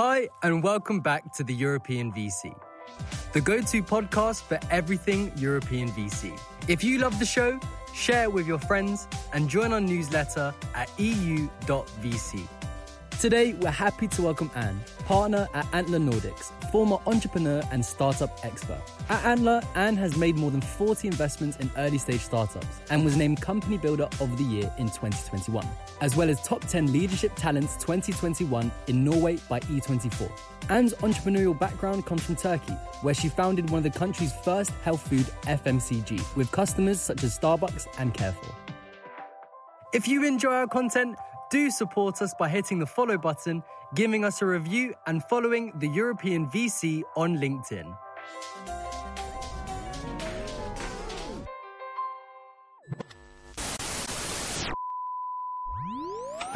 Hi, and welcome back to the European VC, the go to podcast for everything European VC. If you love the show, share it with your friends and join our newsletter at eu.vc. Today, we're happy to welcome Anne, partner at Antler Nordics, former entrepreneur and startup expert. At Antler, Anne has made more than 40 investments in early stage startups and was named Company Builder of the Year in 2021, as well as Top 10 Leadership Talents 2021 in Norway by E24. Anne's entrepreneurial background comes from Turkey, where she founded one of the country's first health food FMCG with customers such as Starbucks and Carrefour. If you enjoy our content, do support us by hitting the follow button, giving us a review, and following the European VC on LinkedIn.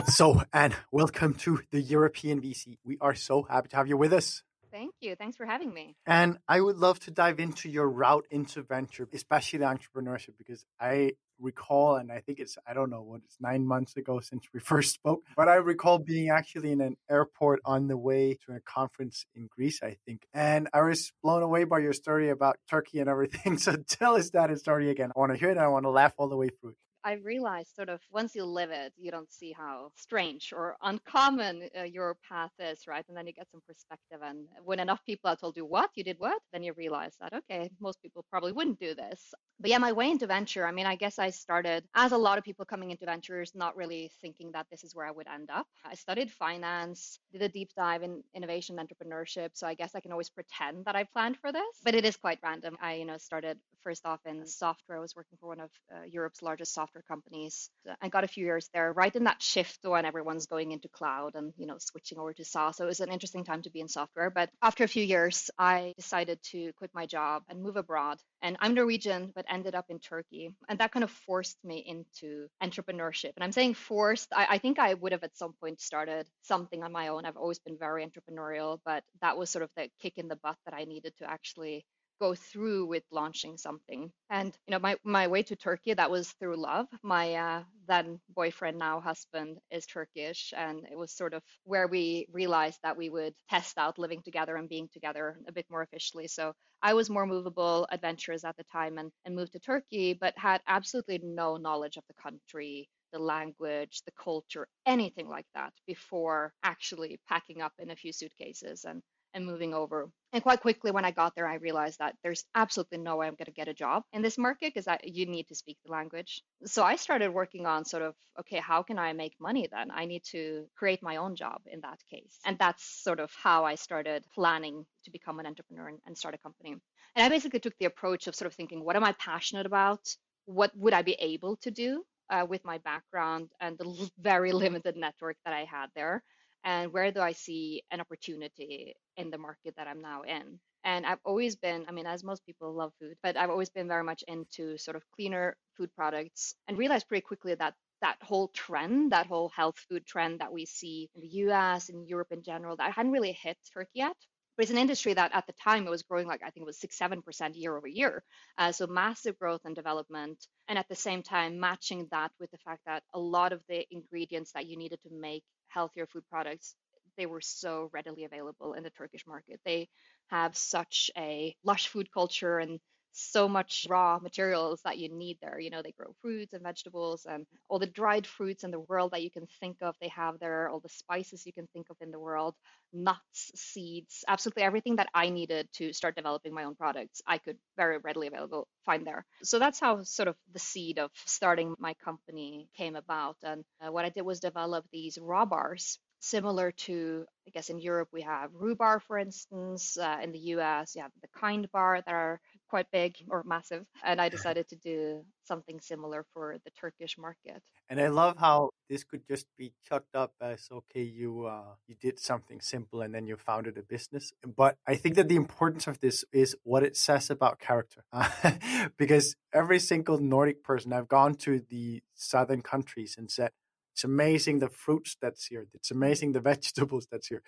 So, Anne, welcome to the European VC. We are so happy to have you with us. Thank you. Thanks for having me. And I would love to dive into your route into venture, especially entrepreneurship, because I recall, and I think it's, I don't know what it's nine months ago since we first spoke, but I recall being actually in an airport on the way to a conference in Greece, I think. And I was blown away by your story about Turkey and everything. So tell us that story again. I want to hear it. I want to laugh all the way through. I realized sort of once you live it, you don't see how strange or uncommon uh, your path is, right? And then you get some perspective. And when enough people have told you what, you did what, then you realize that, okay, most people probably wouldn't do this. But yeah, my way into venture, I mean, I guess I started, as a lot of people coming into ventures, not really thinking that this is where I would end up. I studied finance, did a deep dive in innovation entrepreneurship. So I guess I can always pretend that I planned for this, but it is quite random. I, you know, started first off in software. I was working for one of uh, Europe's largest software software companies. Uh, I got a few years there, right in that shift when everyone's going into cloud and you know switching over to SaaS. So it was an interesting time to be in software. But after a few years, I decided to quit my job and move abroad. And I'm Norwegian, but ended up in Turkey, and that kind of forced me into entrepreneurship. And I'm saying forced. I, I think I would have at some point started something on my own. I've always been very entrepreneurial, but that was sort of the kick in the butt that I needed to actually go through with launching something. And you know, my my way to Turkey that was through love. My uh, then boyfriend, now husband, is Turkish, and it was sort of where we realized that we would test out living together and being together a bit more officially. So I was more movable, adventurous at the time, and and moved to Turkey, but had absolutely no knowledge of the country the language, the culture, anything like that before actually packing up in a few suitcases and and moving over. And quite quickly, when I got there, I realized that there's absolutely no way I'm going to get a job in this market because you need to speak the language. So I started working on sort of, okay, how can I make money then? I need to create my own job in that case. And that's sort of how I started planning to become an entrepreneur and, and start a company. And I basically took the approach of sort of thinking, what am I passionate about? What would I be able to do uh, with my background and the very limited network that I had there? And where do I see an opportunity in the market that I'm now in? And I've always been, I mean, as most people love food, but I've always been very much into sort of cleaner food products and realized pretty quickly that that whole trend, that whole health food trend that we see in the US and Europe in general, that hadn't really hit Turkey yet. But it's an industry that at the time it was growing like I think it was six, seven percent year over year. Uh, so massive growth and development, and at the same time matching that with the fact that a lot of the ingredients that you needed to make healthier food products they were so readily available in the Turkish market. They have such a lush food culture and so much raw materials that you need there. You know, they grow fruits and vegetables and all the dried fruits in the world that you can think of, they have there, all the spices you can think of in the world, nuts, seeds, absolutely everything that I needed to start developing my own products, I could very readily available find there. So that's how sort of the seed of starting my company came about. And uh, what I did was develop these raw bars similar to, I guess, in Europe, we have rhubarb, for instance. Uh, in the US, you have the kind bar that are quite big or massive. And I decided to do something similar for the Turkish market. And I love how this could just be chucked up as okay, you uh, you did something simple and then you founded a business. But I think that the importance of this is what it says about character, because every single Nordic person I've gone to the southern countries and said it's amazing the fruits that's here. It's amazing the vegetables that's here.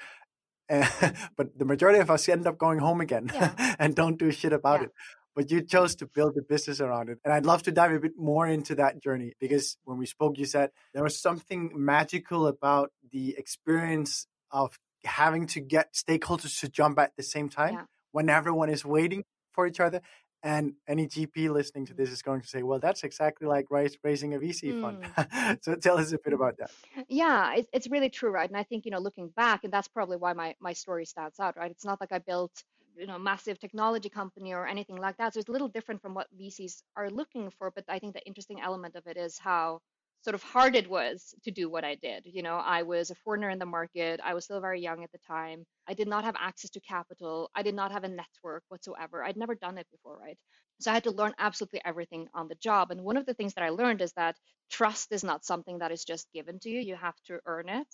but the majority of us end up going home again yeah. and don't do shit about yeah. it. But you chose to build a business around it. And I'd love to dive a bit more into that journey because when we spoke, you said there was something magical about the experience of having to get stakeholders to jump at the same time Yeah. when everyone is waiting for each other. And any GP listening to this is going to say, well, that's exactly like raising a VC fund. Mm. so tell us a bit about that. Yeah, it's it's really true, right? And I think, you know, looking back, and that's probably why my my story stands out, right? It's not like I built, you know, massive technology company or anything like that. So it's a little different from what VCs are looking for. But I think the interesting element of it is how sort of hard it was to do what I did. You know, I was a foreigner in the market. I was still very young at the time. I did not have access to capital. I did not have a network whatsoever. I'd never done it before, right? So I had to learn absolutely everything on the job. And one of the things that I learned is that trust is not something that is just given to you. You have to earn it.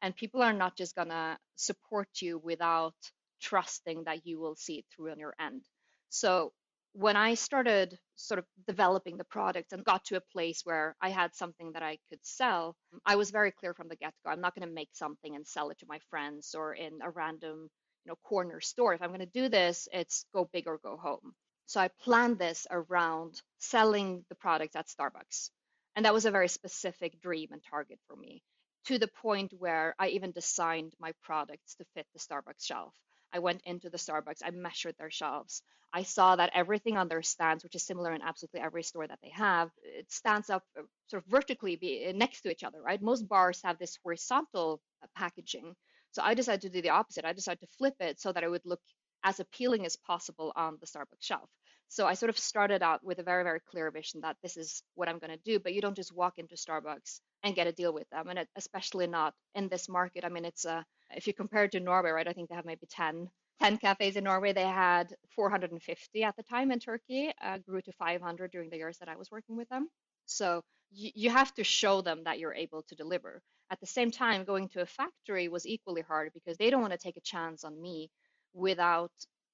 And people are not just going to support you without trusting that you will see it through on your end. So when I started sort of developing the product and got to a place where I had something that I could sell, I was very clear from the get go. I'm not going to make something and sell it to my friends or in a random you know corner store. If I'm going to do this, it's go big or go home. So I planned this around selling the product at Starbucks. And that was a very specific dream and target for me to the point where I even designed my products to fit the Starbucks shelf. I went into the Starbucks, I measured their shelves. I saw that everything on their stands, which is similar in absolutely every store that they have, it stands up uh, sort of vertically be, uh, next to each other, right? Most bars have this horizontal uh, packaging. So I decided to do the opposite. I decided to flip it so that it would look as appealing as possible on the Starbucks shelf. So I sort of started out with a very, very clear vision that this is what I'm going to do. But you don't just walk into Starbucks and get a deal with them, and especially not in this market. I mean, it's a if you compare it to Norway, right? I think they have maybe 10, 10 cafes in Norway. They had 450 at the time in Turkey, uh, grew to 500 during the years that I was working with them. So you, you have to show them that you're able to deliver. At the same time, going to a factory was equally hard because they don't want to take a chance on me without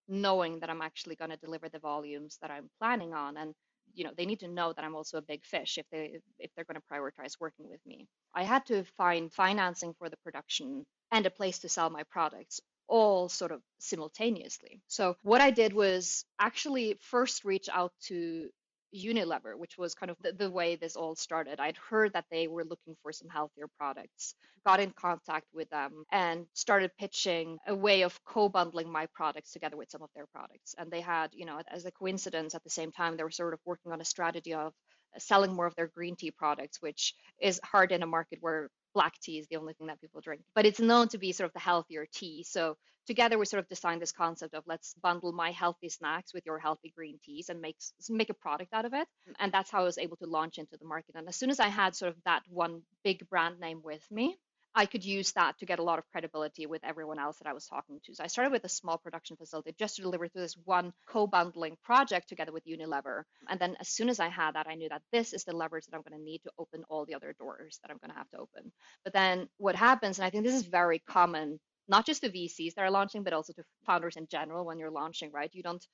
knowing that I'm actually going to deliver the volumes that I'm planning on. And you know, they need to know that I'm also a big fish if they if they're going to prioritize working with me. I had to find financing for the production and a place to sell my products all sort of simultaneously. So what I did was actually first reach out to Unilever, which was kind of the, the, way this all started. I'd heard that they were looking for some healthier products, got in contact with them, and started pitching a way of co bundling my products together with some of their products. And they had, you know, as a coincidence, at the same time, they were sort of working on a strategy of selling more of their green tea products, which is hard in a market where black tea is the only thing that people drink. But it's known to be sort of the healthier tea. So together we sort of designed this concept of let's bundle my healthy snacks with your healthy green teas and make make a product out of it. And that's how I was able to launch into the market. And as soon as I had sort of that one big brand name with me, I could use that to get a lot of credibility with everyone else that I was talking to. So I started with a small production facility just to deliver to this one co-bundling project together with Unilever. And then as soon as I had that, I knew that this is the leverage that I'm going to need to open all the other doors that I'm going to have to open. But then what happens, and I think this is very common, not just to VCs that are launching, but also to founders in general when you're launching, right? You don't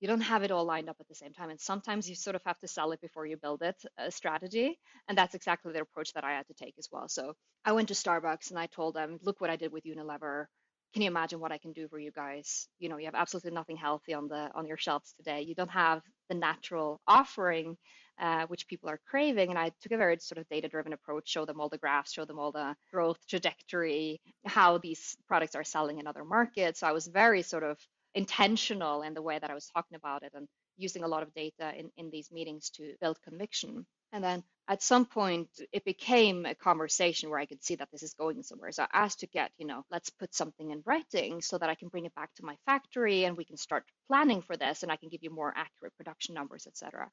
you don't have it all lined up at the same time. And sometimes you sort of have to sell it before you build it, a strategy. And that's exactly the approach that I had to take as well. So I went to Starbucks and I told them, look what I did with Unilever. Can you imagine what I can do for you guys? You know, you have absolutely nothing healthy on the on your shelves today. You don't have the natural offering, uh, which people are craving. And I took a very sort of data-driven approach, show them all the graphs, show them all the growth trajectory, how these products are selling in other markets. So I was very sort of intentional in the way that I was talking about it and using a lot of data in, in these meetings to build conviction. And then at some point, it became a conversation where I could see that this is going somewhere. So I asked to get, you know, let's put something in writing so that I can bring it back to my factory and we can start planning for this and I can give you more accurate production numbers, etc.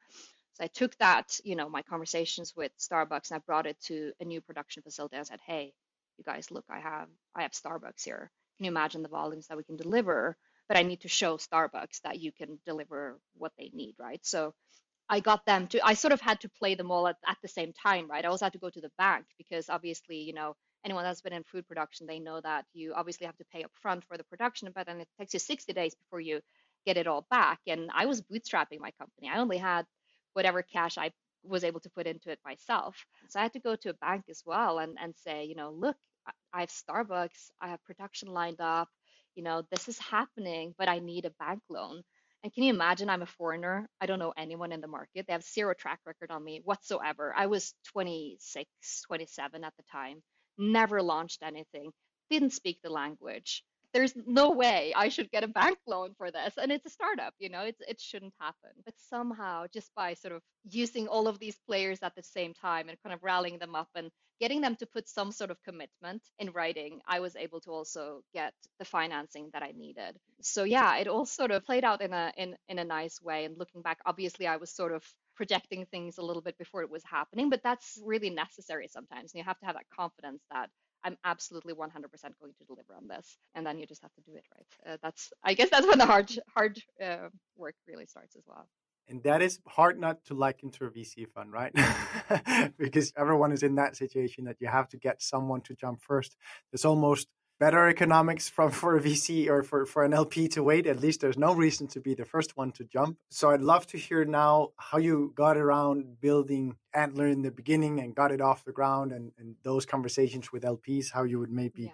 So I took that, you know, my conversations with Starbucks and I brought it to a new production facility. I said, hey, you guys, look, I have I have Starbucks here. Can you imagine the volumes that we can deliver? But I need to show Starbucks that you can deliver what they need, right? So I got them to, I sort of had to play them all at, at the same time, right? I also had to go to the bank because obviously, you know, anyone that's been in food production, they know that you obviously have to pay upfront for the production, but then it takes you 60 days before you get it all back. And I was bootstrapping my company. I only had whatever cash I was able to put into it myself. So I had to go to a bank as well and, and say, you know, look, I have Starbucks, I have production lined up, you know, this is happening, but I need a bank loan. And can you imagine? I'm a foreigner. I don't know anyone in the market. They have zero track record on me whatsoever. I was 26, 27 at the time, never launched anything, didn't speak the language there's no way I should get a bank loan for this. And it's a startup, you know, it's, it shouldn't happen. But somehow, just by sort of using all of these players at the same time and kind of rallying them up and getting them to put some sort of commitment in writing, I was able to also get the financing that I needed. So yeah, it all sort of played out in a in, in a nice way. And looking back, obviously I was sort of projecting things a little bit before it was happening, but that's really necessary sometimes. And you have to have that confidence that I'm absolutely 100% going to deliver on this, and then you just have to do it right. Uh, that's I guess that's when the hard hard uh, work really starts as well. And that is hard not to like into a VC fund, right? because everyone is in that situation that you have to get someone to jump first. It's almost better economics from for a VC or for, for an LP to wait. At least there's no reason to be the first one to jump. So I'd love to hear now how you got around building Antler in the beginning and got it off the ground and, and those conversations with LPs, how you would maybe, yeah.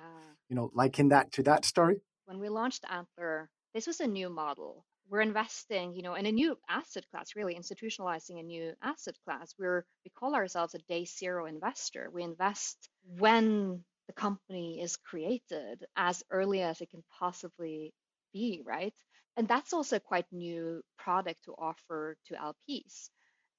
you know, liken that to that story. When we launched Antler, this was a new model. We're investing, you know, in a new asset class, really institutionalizing a new asset class. We're we call ourselves a day zero investor. We invest when the company is created as early as it can possibly be, right? And that's also quite new product to offer to LPs.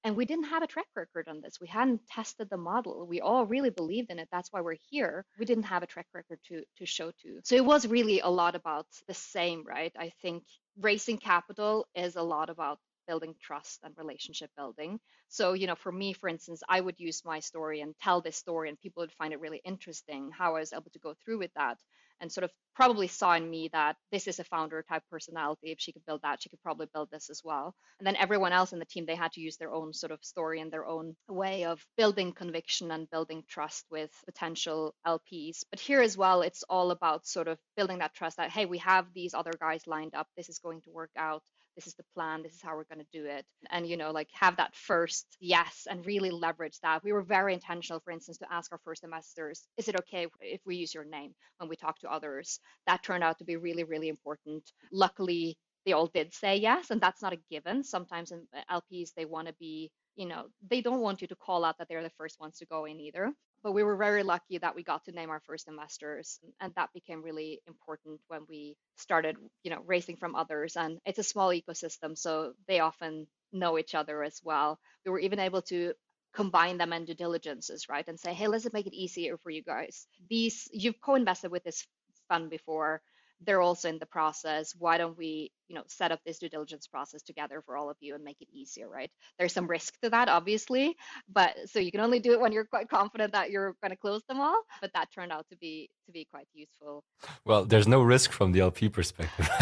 And we didn't have a track record on this. We hadn't tested the model. We all really believed in it. That's why we're here. We didn't have a track record to, to show to. So it was really a lot about the same, right? I think raising capital is a lot about building trust and relationship building. So, you know, for me, for instance, I would use my story and tell this story, and people would find it really interesting how I was able to go through with that and sort of probably saw in me that this is a founder type personality. If she could build that, she could probably build this as well. And then everyone else in the team, they had to use their own sort of story and their own way of building conviction and building trust with potential LPs. But here as well, it's all about sort of building that trust that, hey, we have these other guys lined up. This is going to work out this is the plan this is how we're going to do it and you know like have that first yes and really leverage that we were very intentional for instance to ask our first investors is it okay if we use your name when we talk to others. That turned out to be really really important. Luckily they all did say yes and that's not a given. Sometimes in uh, lps they want to be you know they don't want you to call out that they're the first ones to go in either. But we were very lucky that we got to name our first investors and that became really important when we started you know raising from others. And it's a small ecosystem so they often know each other as well. We were even able to combine them in due diligences right and say hey let's make it easier for you guys. These you've co-invested with this fund before they're also in the process. Why don't we you know set up this due diligence process together for all of you and make it easier right? There's some risk to that obviously but so you can only do it when you're quite confident that you're going to close them all but that turned out to be to be quite useful. Well there's no risk from the lp perspective.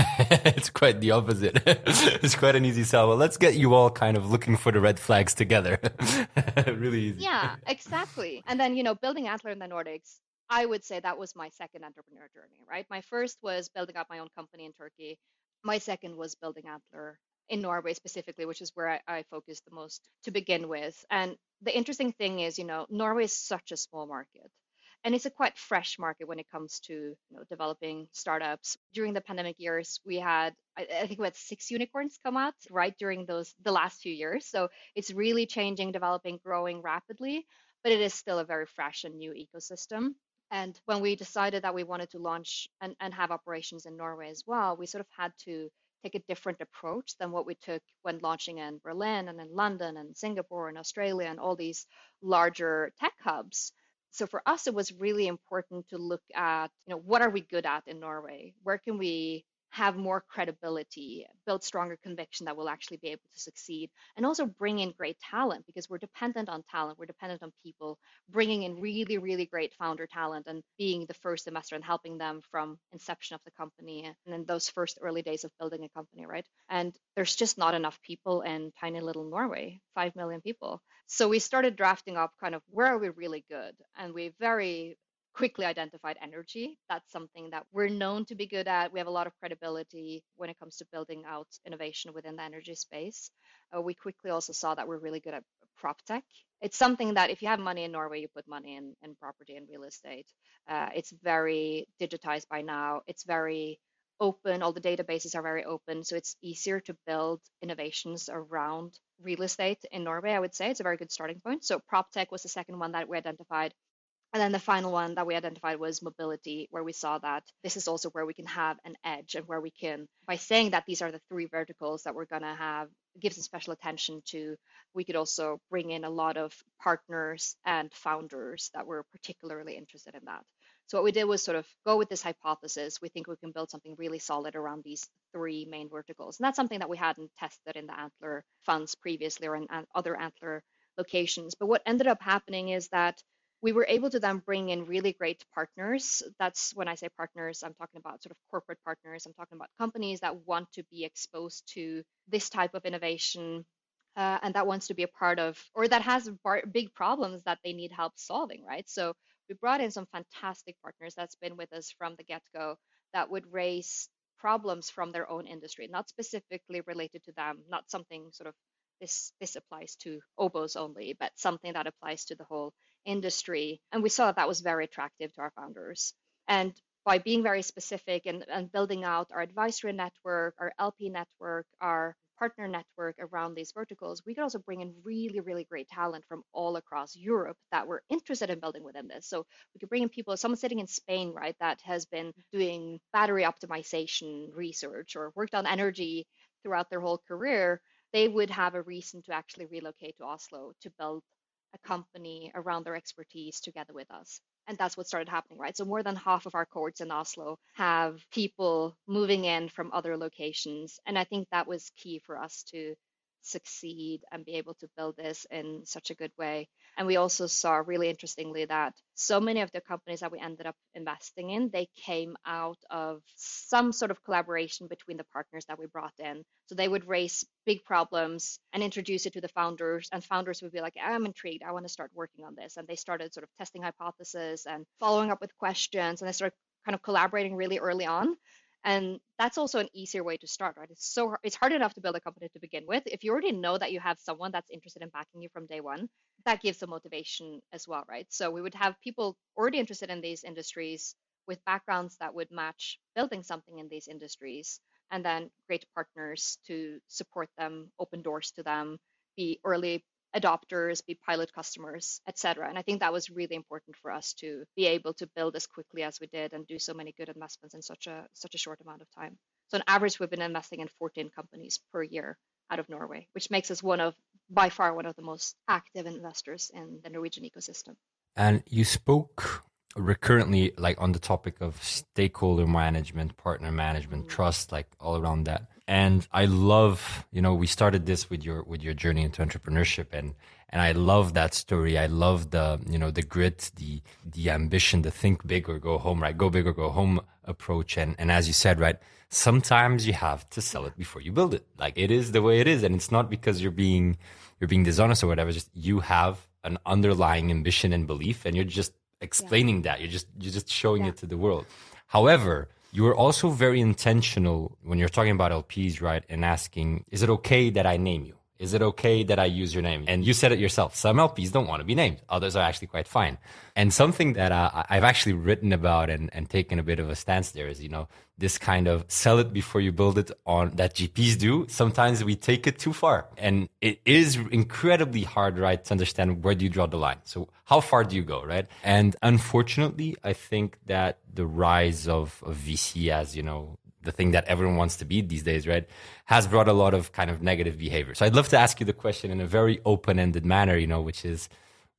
It's quite the opposite. It's quite an easy sell. Well let's get you all kind of looking for the red flags together. Really easy. Yeah exactly. And then you know building antler in the nordics I would say that was my second entrepreneur journey, right? My first was building up my own company in Turkey. My second was building Antler in Norway specifically, which is where I, I focused the most to begin with. And the interesting thing is, you know, Norway is such a small market. And it's a quite fresh market when it comes to you know, developing startups. During the pandemic years, we had I, I think we had six unicorns come out right during those the last few years. So it's really changing, developing, growing rapidly, but it is still a very fresh and new ecosystem. And when we decided that we wanted to launch and, and have operations in Norway as well, we sort of had to take a different approach than what we took when launching in Berlin and in London and Singapore and Australia and all these larger tech hubs. So for us, it was really important to look at, you know, what are we good at in Norway? Where can we have more credibility, build stronger conviction that we'll actually be able to succeed, and also bring in great talent because we're dependent on talent, we're dependent on people, bringing in really, really great founder talent and being the first investor and helping them from inception of the company and in those first early days of building a company, right? And there's just not enough people in tiny little Norway, 5 million people. So we started drafting up kind of where are we really good? And we very quickly identified energy. That's something that we're known to be good at. We have a lot of credibility when it comes to building out innovation within the energy space. Uh, we quickly also saw that we're really good at prop tech. It's something that if you have money in Norway, you put money in, in property and real estate. Uh, it's very digitized by now. It's very open. All the databases are very open. So it's easier to build innovations around real estate in Norway, I would say. It's a very good starting point. So prop tech was the second one that we identified And then the final one that we identified was mobility, where we saw that this is also where we can have an edge and where we can, by saying that these are the three verticals that we're going to have, give some special attention to, we could also bring in a lot of partners and founders that were particularly interested in that. So what we did was sort of go with this hypothesis. We think we can build something really solid around these three main verticals. And that's something that we hadn't tested in the Antler funds previously or in other Antler locations. But what ended up happening is that we were able to then bring in really great partners. That's when I say partners, I'm talking about sort of corporate partners. I'm talking about companies that want to be exposed to this type of innovation uh, and that wants to be a part of, or that has bar- big problems that they need help solving, right? So we brought in some fantastic partners that's been with us from the get go that would raise problems from their own industry, not specifically related to them, not something sort of this this applies to OBOS only, but something that applies to the whole industry. And we saw that that was very attractive to our founders. And by being very specific and, and building out our advisory network, our LP network, our partner network around these verticals, we could also bring in really, really great talent from all across Europe that were interested in building within this. So we could bring in people, someone sitting in Spain, right, that has been doing battery optimization research or worked on energy throughout their whole career, they would have a reason to actually relocate to Oslo to build a company around their expertise together with us. And that's what started happening, right? So more than half of our cohorts in Oslo have people moving in from other locations. And I think that was key for us to succeed and be able to build this in such a good way. And we also saw really interestingly that so many of the companies that we ended up investing in, they came out of some sort of collaboration between the partners that we brought in. So they would raise big problems and introduce it to the founders, and founders would be like, I'm intrigued, I want to start working on this. And they started sort of testing hypotheses and following up with questions, and they started kind of collaborating really early on and that's also an easier way to start right? It's so it's hard enough to build a company to begin with. If you already know that you have someone that's interested in backing you from day one that gives some motivation as well right? So we would have people already interested in these industries with backgrounds that would match building something in these industries and then great partners to support them open doors to them be early adopters, be pilot customers, etc. And I think that was really important for us to be able to build as quickly as we did and do so many good investments in such a such a short amount of time. So on average, we've been investing in 14 companies per year out of Norway, which makes us one of by far one of the most active investors in the Norwegian ecosystem. And you spoke recurrently like on the topic of stakeholder management, partner management, mm-hmm. trust, like all around that and I love, you know, we started this with your with your journey into entrepreneurship, and and I love that story. I love the, you know, the grit, the the ambition, the think big or go home, right? Go big or go home approach, and and as you said, right, sometimes you have to sell it before you build it. Like it is the way it is, and it's not because you're being you're being dishonest or whatever. Just you have an underlying ambition and belief, and you're just explaining yeah. that. You're just you're just showing yeah. it to the world. However you were also very intentional when you're talking about LPs, right? And asking, is it okay that I name you? Is it okay that I use your name? And you said it yourself. Some LPs don't want to be named. Others are actually quite fine. And something that uh, I've actually written about and, and taken a bit of a stance there is, you know, this kind of sell it before you build it on that GPs do. Sometimes we take it too far and it is incredibly hard, right? To understand where do you draw the line? So how far do you go, right? And unfortunately, I think that the rise of, of VC as, you know, the thing that everyone wants to be these days, right, has brought a lot of kind of negative behavior. So I'd love to ask you the question in a very open-ended manner, you know, which is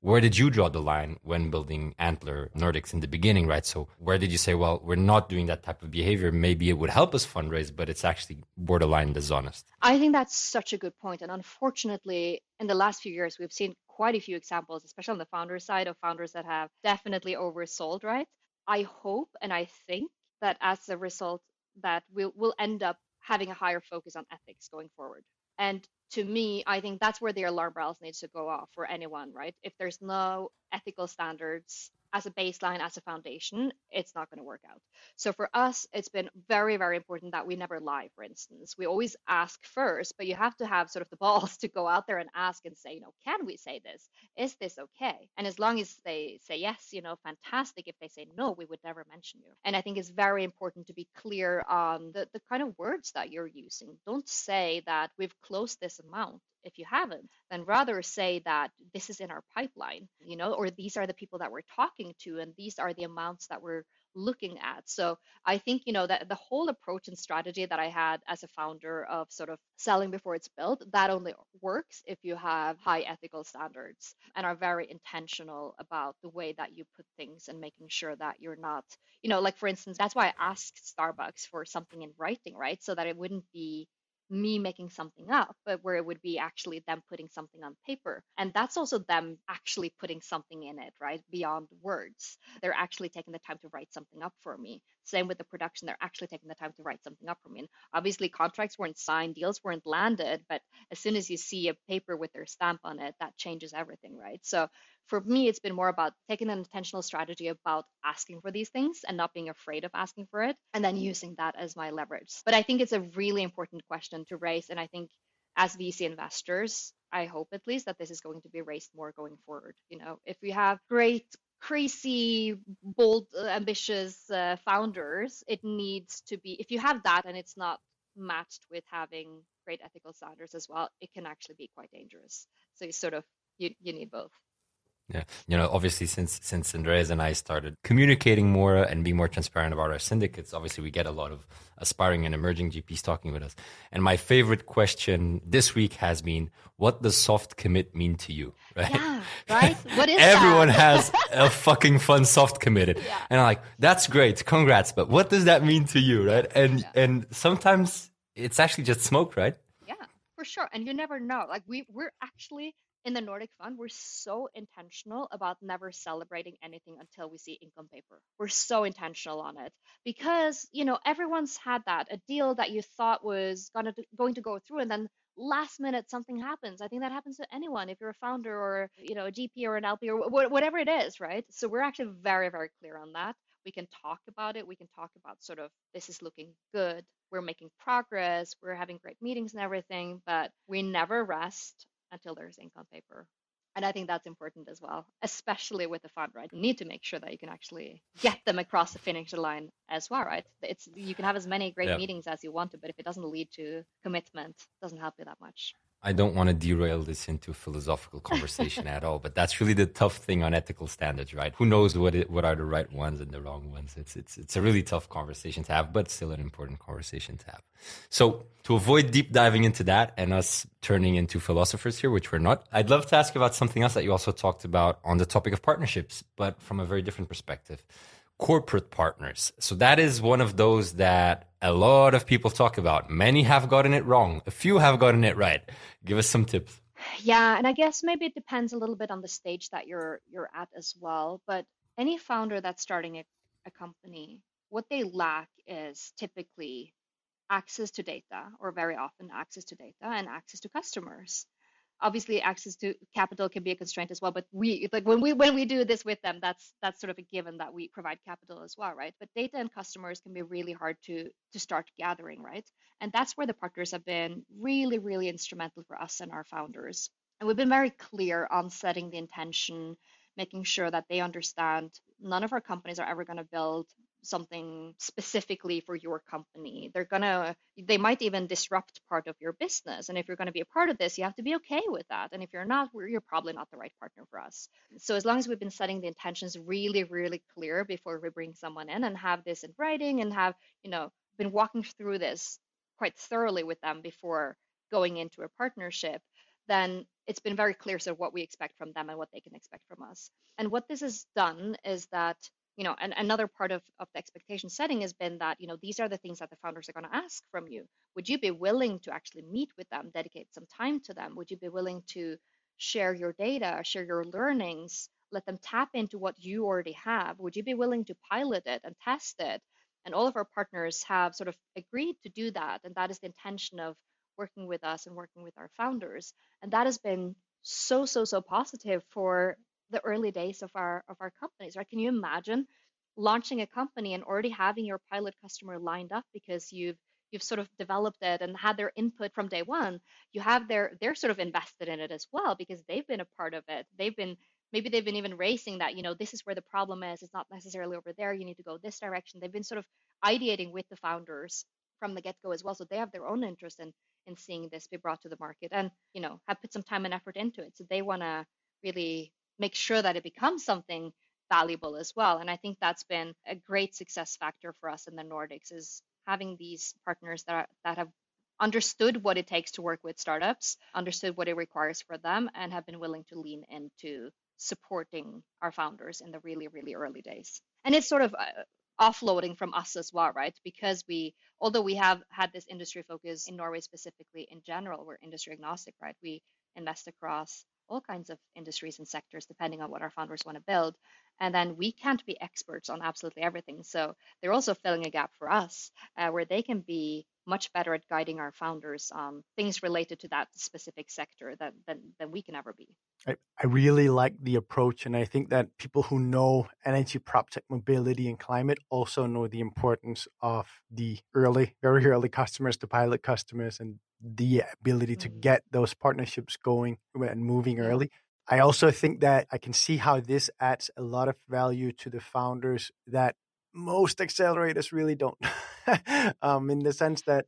where did you draw the line when building Antler Nordics in the beginning, right? So where did you say, well, we're not doing that type of behavior. Maybe it would help us fundraise, but it's actually borderline dishonest. I think that's such a good point. And unfortunately, in the last few years, we've seen quite a few examples, especially on the founder side of founders that have definitely oversold, right? I hope and I think that as a result that we'll, we'll end up having a higher focus on ethics going forward. And to me, I think that's where the alarm bells needs to go off for anyone, right? If there's no ethical standards as a baseline, as a foundation, it's not going to work out. So for us, it's been very, very important that we never lie, for instance. We always ask first, but you have to have sort of the balls to go out there and ask and say, you know, can we say this? Is this okay? And as long as they say yes, you know, fantastic. If they say no, we would never mention you. And I think it's very important to be clear on the, the kind of words that you're using. Don't say that we've closed this amount if you haven't then rather say that this is in our pipeline you know or these are the people that we're talking to and these are the amounts that we're looking at. So I think, you know, that the whole approach and strategy that I had as a founder of sort of selling before it's built, that only works if you have high ethical standards and are very intentional about the way that you put things and making sure that you're not, you know, like for instance, that's why I asked Starbucks for something in writing, right? So that it wouldn't be me making something up, but where it would be actually them putting something on paper. And that's also them actually putting something in it, right? Beyond words. They're actually taking the time to write something up for me. Same with the production, they're actually taking the time to write something up for me. And obviously, contracts weren't signed, deals weren't landed, but as soon as you see a paper with their stamp on it, that changes everything, right? So for me, it's been more about taking an intentional strategy about asking for these things and not being afraid of asking for it, and then using that as my leverage. But I think it's a really important question to raise. And I think as VC investors, I hope at least that this is going to be raised more going forward. You know, if we have great crazy, bold, uh, ambitious uh, founders, it needs to be, if you have that and it's not matched with having great ethical standards as well, it can actually be quite dangerous. So you sort of, you, you need both. Yeah, you know, obviously, since since Andreas and I started communicating more and being more transparent about our syndicates, obviously we get a lot of aspiring and emerging GPs talking with us. And my favorite question this week has been, "What does soft commit mean to you?" Right? Yeah, right. What is everyone has a fucking fun soft committed, yeah. and I'm like, "That's great, congrats!" But what does that mean to you, right? And yeah. and sometimes it's actually just smoke, right? Yeah, for sure. And you never know. Like we we're actually in the Nordic Fund, we're so intentional about never celebrating anything until we see income paper. We're so intentional on it because, you know, everyone's had that a deal that you thought was gonna going to go through and then last minute something happens. I think that happens to anyone if you're a founder or, you know, a GP or an LP or whatever it is, right? So we're actually very very clear on that. We can talk about it. We can talk about sort of this is looking good. We're making progress. We're having great meetings and everything, but we never rest until there's ink on paper. And I think that's important as well, especially with the fund, right? You need to make sure that you can actually get them across the finish line as well, right? It's you can have as many great yeah. meetings as you want to, but if it doesn't lead to commitment, it doesn't help you that much. I don't want to derail this into a philosophical conversation at all, but that's really the tough thing on ethical standards, right? Who knows what it, what are the right ones and the wrong ones? It's it's it's a really tough conversation to have, but still an important conversation to have. So to avoid deep diving into that and us turning into philosophers here, which we're not, I'd love to ask about something else that you also talked about on the topic of partnerships, but from a very different perspective corporate partners. So that is one of those that a lot of people talk about. Many have gotten it wrong. A few have gotten it right. Give us some tips. Yeah, and I guess maybe it depends a little bit on the stage that you're you're at as well, but any founder that's starting a, a company, what they lack is typically access to data or very often access to data and access to customers obviously access to capital can be a constraint as well but we like when we when we do this with them that's that's sort of a given that we provide capital as well right? But data and customers can be really hard to to start gathering right? And that's where the partners have been really really instrumental for us and our founders. And we've been very clear on setting the intention making sure that they understand none of our companies are ever going to build something specifically for your company. They're gonna they might even disrupt part of your business. And if you're gonna be a part of this, you have to be okay with that. And if you're not, you're probably not the right partner for us. So as long as we've been setting the intentions really, really clear before we bring someone in and have this in writing and have, you know, been walking through this quite thoroughly with them before going into a partnership, then it's been very clear so what we expect from them and what they can expect from us. And what this has done is that you know, and another part of, of the expectation setting has been that, you know, these are the things that the founders are going to ask from you. Would you be willing to actually meet with them, dedicate some time to them? Would you be willing to share your data, share your learnings, let them tap into what you already have? Would you be willing to pilot it and test it? And all of our partners have sort of agreed to do that. And that is the intention of working with us and working with our founders. And that has been so, so, so positive for the early days of our of our companies right? Can you imagine launching a company and already having your pilot customer lined up because you've you've sort of developed it and had their input from day one? You have their they're sort of invested in it as well because they've been a part of it. They've been maybe they've been even raising that you know this is where the problem is. It's not necessarily over there. You need to go this direction. They've been sort of ideating with the founders from the get-go as well. So they have their own interest in in seeing this be brought to the market and you know have put some time and effort into it. So they want to really make sure that it becomes something valuable as well. And I think that's been a great success factor for us in the Nordics is having these partners that are, that have understood what it takes to work with startups, understood what it requires for them, and have been willing to lean into supporting our founders in the really, really early days. And it's sort of uh, offloading from us as well, right? Because we, although we have had this industry focus in Norway specifically in general, we're industry agnostic, right? We invest across all kinds of industries and sectors depending on what our founders want to build. And then we can't be experts on absolutely everything. So they're also filling a gap for us uh, where they can be much better at guiding our founders on things related to that specific sector than, than, than we can ever be. I, I really like the approach. And I think that people who know energy, prop tech, mobility, and climate also know the importance of the early, very early customers, the pilot customers, and the ability to mm-hmm. get those partnerships going and moving early. I also think that I can see how this adds a lot of value to the founders that most accelerators really don't. um, in the sense that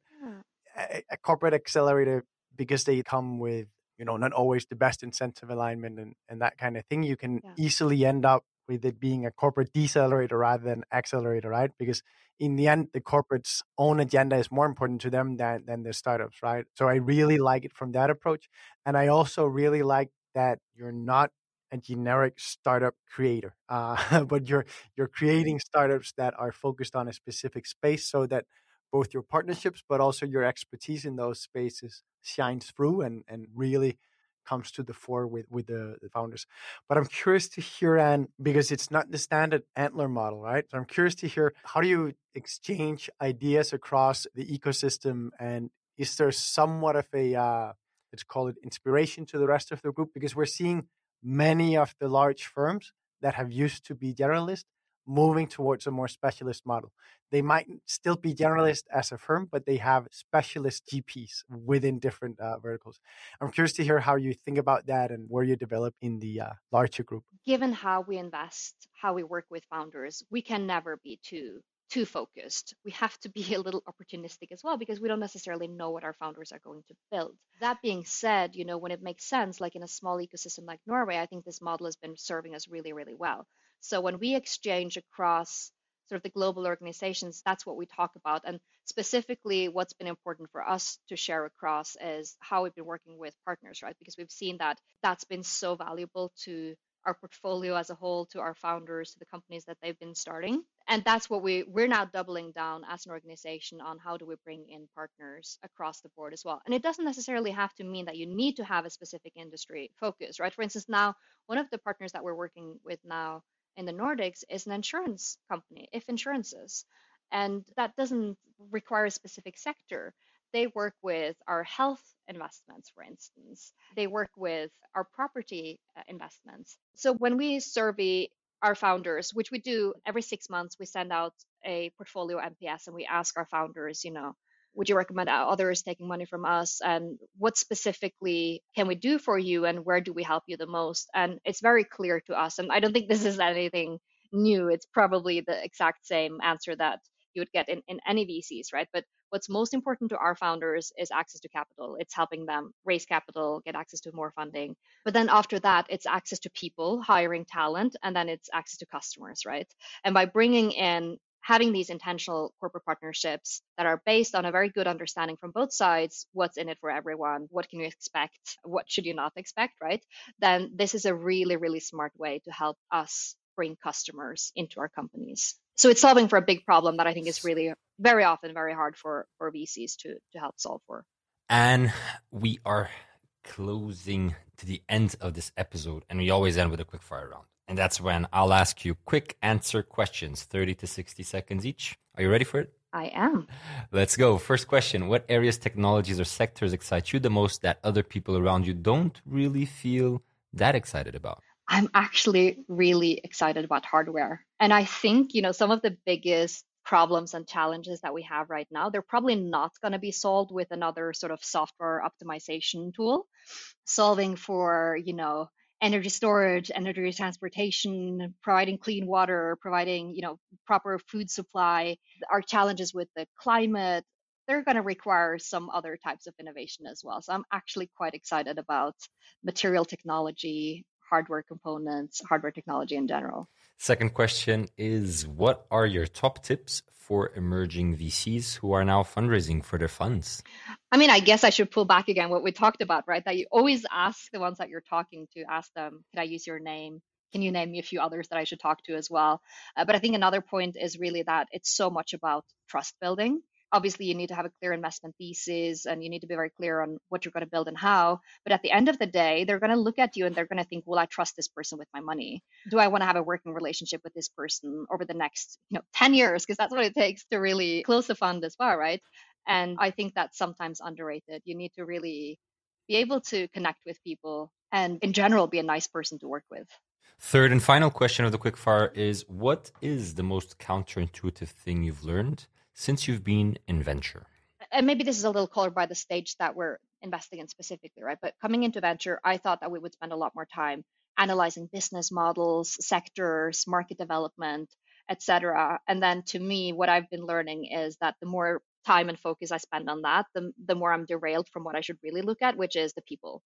a, a, corporate accelerator, because they come with you know not always the best incentive alignment and, and that kind of thing, you can yeah. easily end up with it being a corporate decelerator rather than accelerator, right? Because in the end, the corporate's own agenda is more important to them than than the startups, right? So I really like it from that approach, and I also really like that you're not a generic startup creator, uh, but you're you're creating startups that are focused on a specific space, so that both your partnerships but also your expertise in those spaces shines through and and really comes to the fore with with the, the founders. But I'm curious to hear, and because it's not the standard Antler model, right? So I'm curious to hear how do you exchange ideas across the ecosystem, and is there somewhat of a uh, let's call it inspiration to the rest of the group because we're seeing many of the large firms that have used to be generalist moving towards a more specialist model. They might still be generalist as a firm, but they have specialist GPs within different uh, verticals. I'm curious to hear how you think about that and where you develop in the uh, larger group. Given how we invest, how we work with founders, we can never be too too focused. We have to be a little opportunistic as well because we don't necessarily know what our founders are going to build. That being said, you know, when it makes sense, like in a small ecosystem like Norway, I think this model has been serving us really, really well. So when we exchange across sort of the global organizations, that's what we talk about. And specifically, what's been important for us to share across is how we've been working with partners, right? Because we've seen that that's been so valuable to our portfolio as a whole to our founders to the companies that they've been starting and that's what we we're now doubling down as an organization on how do we bring in partners across the board as well and it doesn't necessarily have to mean that you need to have a specific industry focus right for instance now one of the partners that we're working with now in the nordics is an insurance company if insurances and that doesn't require a specific sector they work with our health investments, for instance. They work with our property uh, investments. So when we survey our founders, which we do every six months, we send out a portfolio NPS and we ask our founders, you know, would you recommend others taking money from us and what specifically can we do for you and where do we help you the most and it's very clear to us and i don't think this is anything new it's probably the exact same answer that you would get in, in any vcs right but what's most important to our founders is access to capital. It's helping them raise capital, get access to more funding. But then after that, it's access to people, hiring talent, and then it's access to customers, right? And by bringing in having these intentional corporate partnerships that are based on a very good understanding from both sides what's in it for everyone what can you expect what should you not expect right then this is a really really smart way to help us bring customers into our companies so it's solving for a big problem that I think is really very often very hard for for VCs to to help solve for. And we are closing to the end of this episode, and we always end with a quick fire round. And that's when I'll ask you quick answer questions, 30 to 60 seconds each. Are you ready for it? I am. Let's go. First question What areas, technologies, or sectors excite you the most that other people around you don't really feel that excited about? I'm actually really excited about hardware. And I think, you know, some of the biggest problems and challenges that we have right now, they're probably not going to be solved with another sort of software optimization tool. Solving for, you know, energy storage, energy transportation, providing clean water, providing, you know, proper food supply, our challenges with the climate, they're going to require some other types of innovation as well. So I'm actually quite excited about material technology, hardware components, hardware technology in general. Second question is What are your top tips for emerging VCs who are now fundraising for their funds? I mean, I guess I should pull back again what we talked about, right? That you always ask the ones that you're talking to, ask them, can I use your name? Can you name me a few others that I should talk to as well? Uh, but I think another point is really that it's so much about trust building obviously you need to have a clear investment thesis and you need to be very clear on what you're going to build and how but at the end of the day they're going to look at you and they're going to think will i trust this person with my money? Do i want to have a working relationship with this person over the next you know 10 years? Because that's what it takes to really close a fund as well right? And i think that's sometimes underrated. You need to really be able to connect with people and in general be a nice person to work with. Third and final question of the quickfire is What is the most counterintuitive thing you've learned since you've been in venture? And maybe this is a little colored by the stage that we're investing in specifically, right? But coming into venture, I thought that we would spend a lot more time analyzing business models, sectors, market development, etc. And then to me, what I've been learning is that the more time and focus I spend on that, the, the more I'm derailed from what I should really look at, which is the people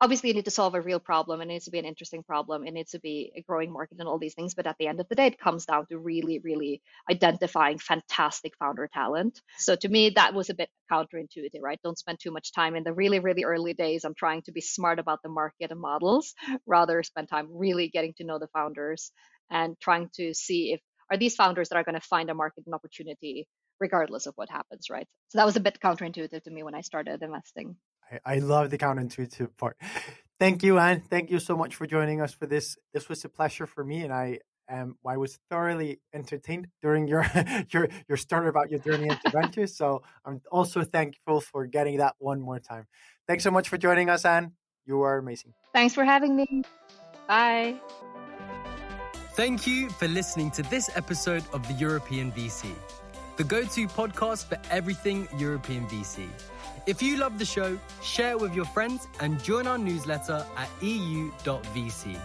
obviously you need to solve a real problem it needs to be an interesting problem it needs to be a growing market and all these things but at the end of the day it comes down to really really identifying fantastic founder talent. So to me that was a bit counterintuitive right? Don't spend too much time in the really really early days on trying to be smart about the market and models rather spend time really getting to know the founders and trying to see if are these founders that are going to find a market and opportunity regardless of what happens right? So that was a bit counterintuitive to me when i started investing I, I love the counterintuitive part. Thank you, Anne. Thank you so much for joining us for this. This was a pleasure for me, and I um, I was thoroughly entertained during your your your story about your journey into ventures. So I'm also thankful for getting that one more time. Thanks so much for joining us, Anne. You are amazing. Thanks for having me. Bye. Thank you for listening to this episode of the European VC, the go-to podcast for everything European VC. If you love the show, share it with your friends and join our newsletter at eu.vc.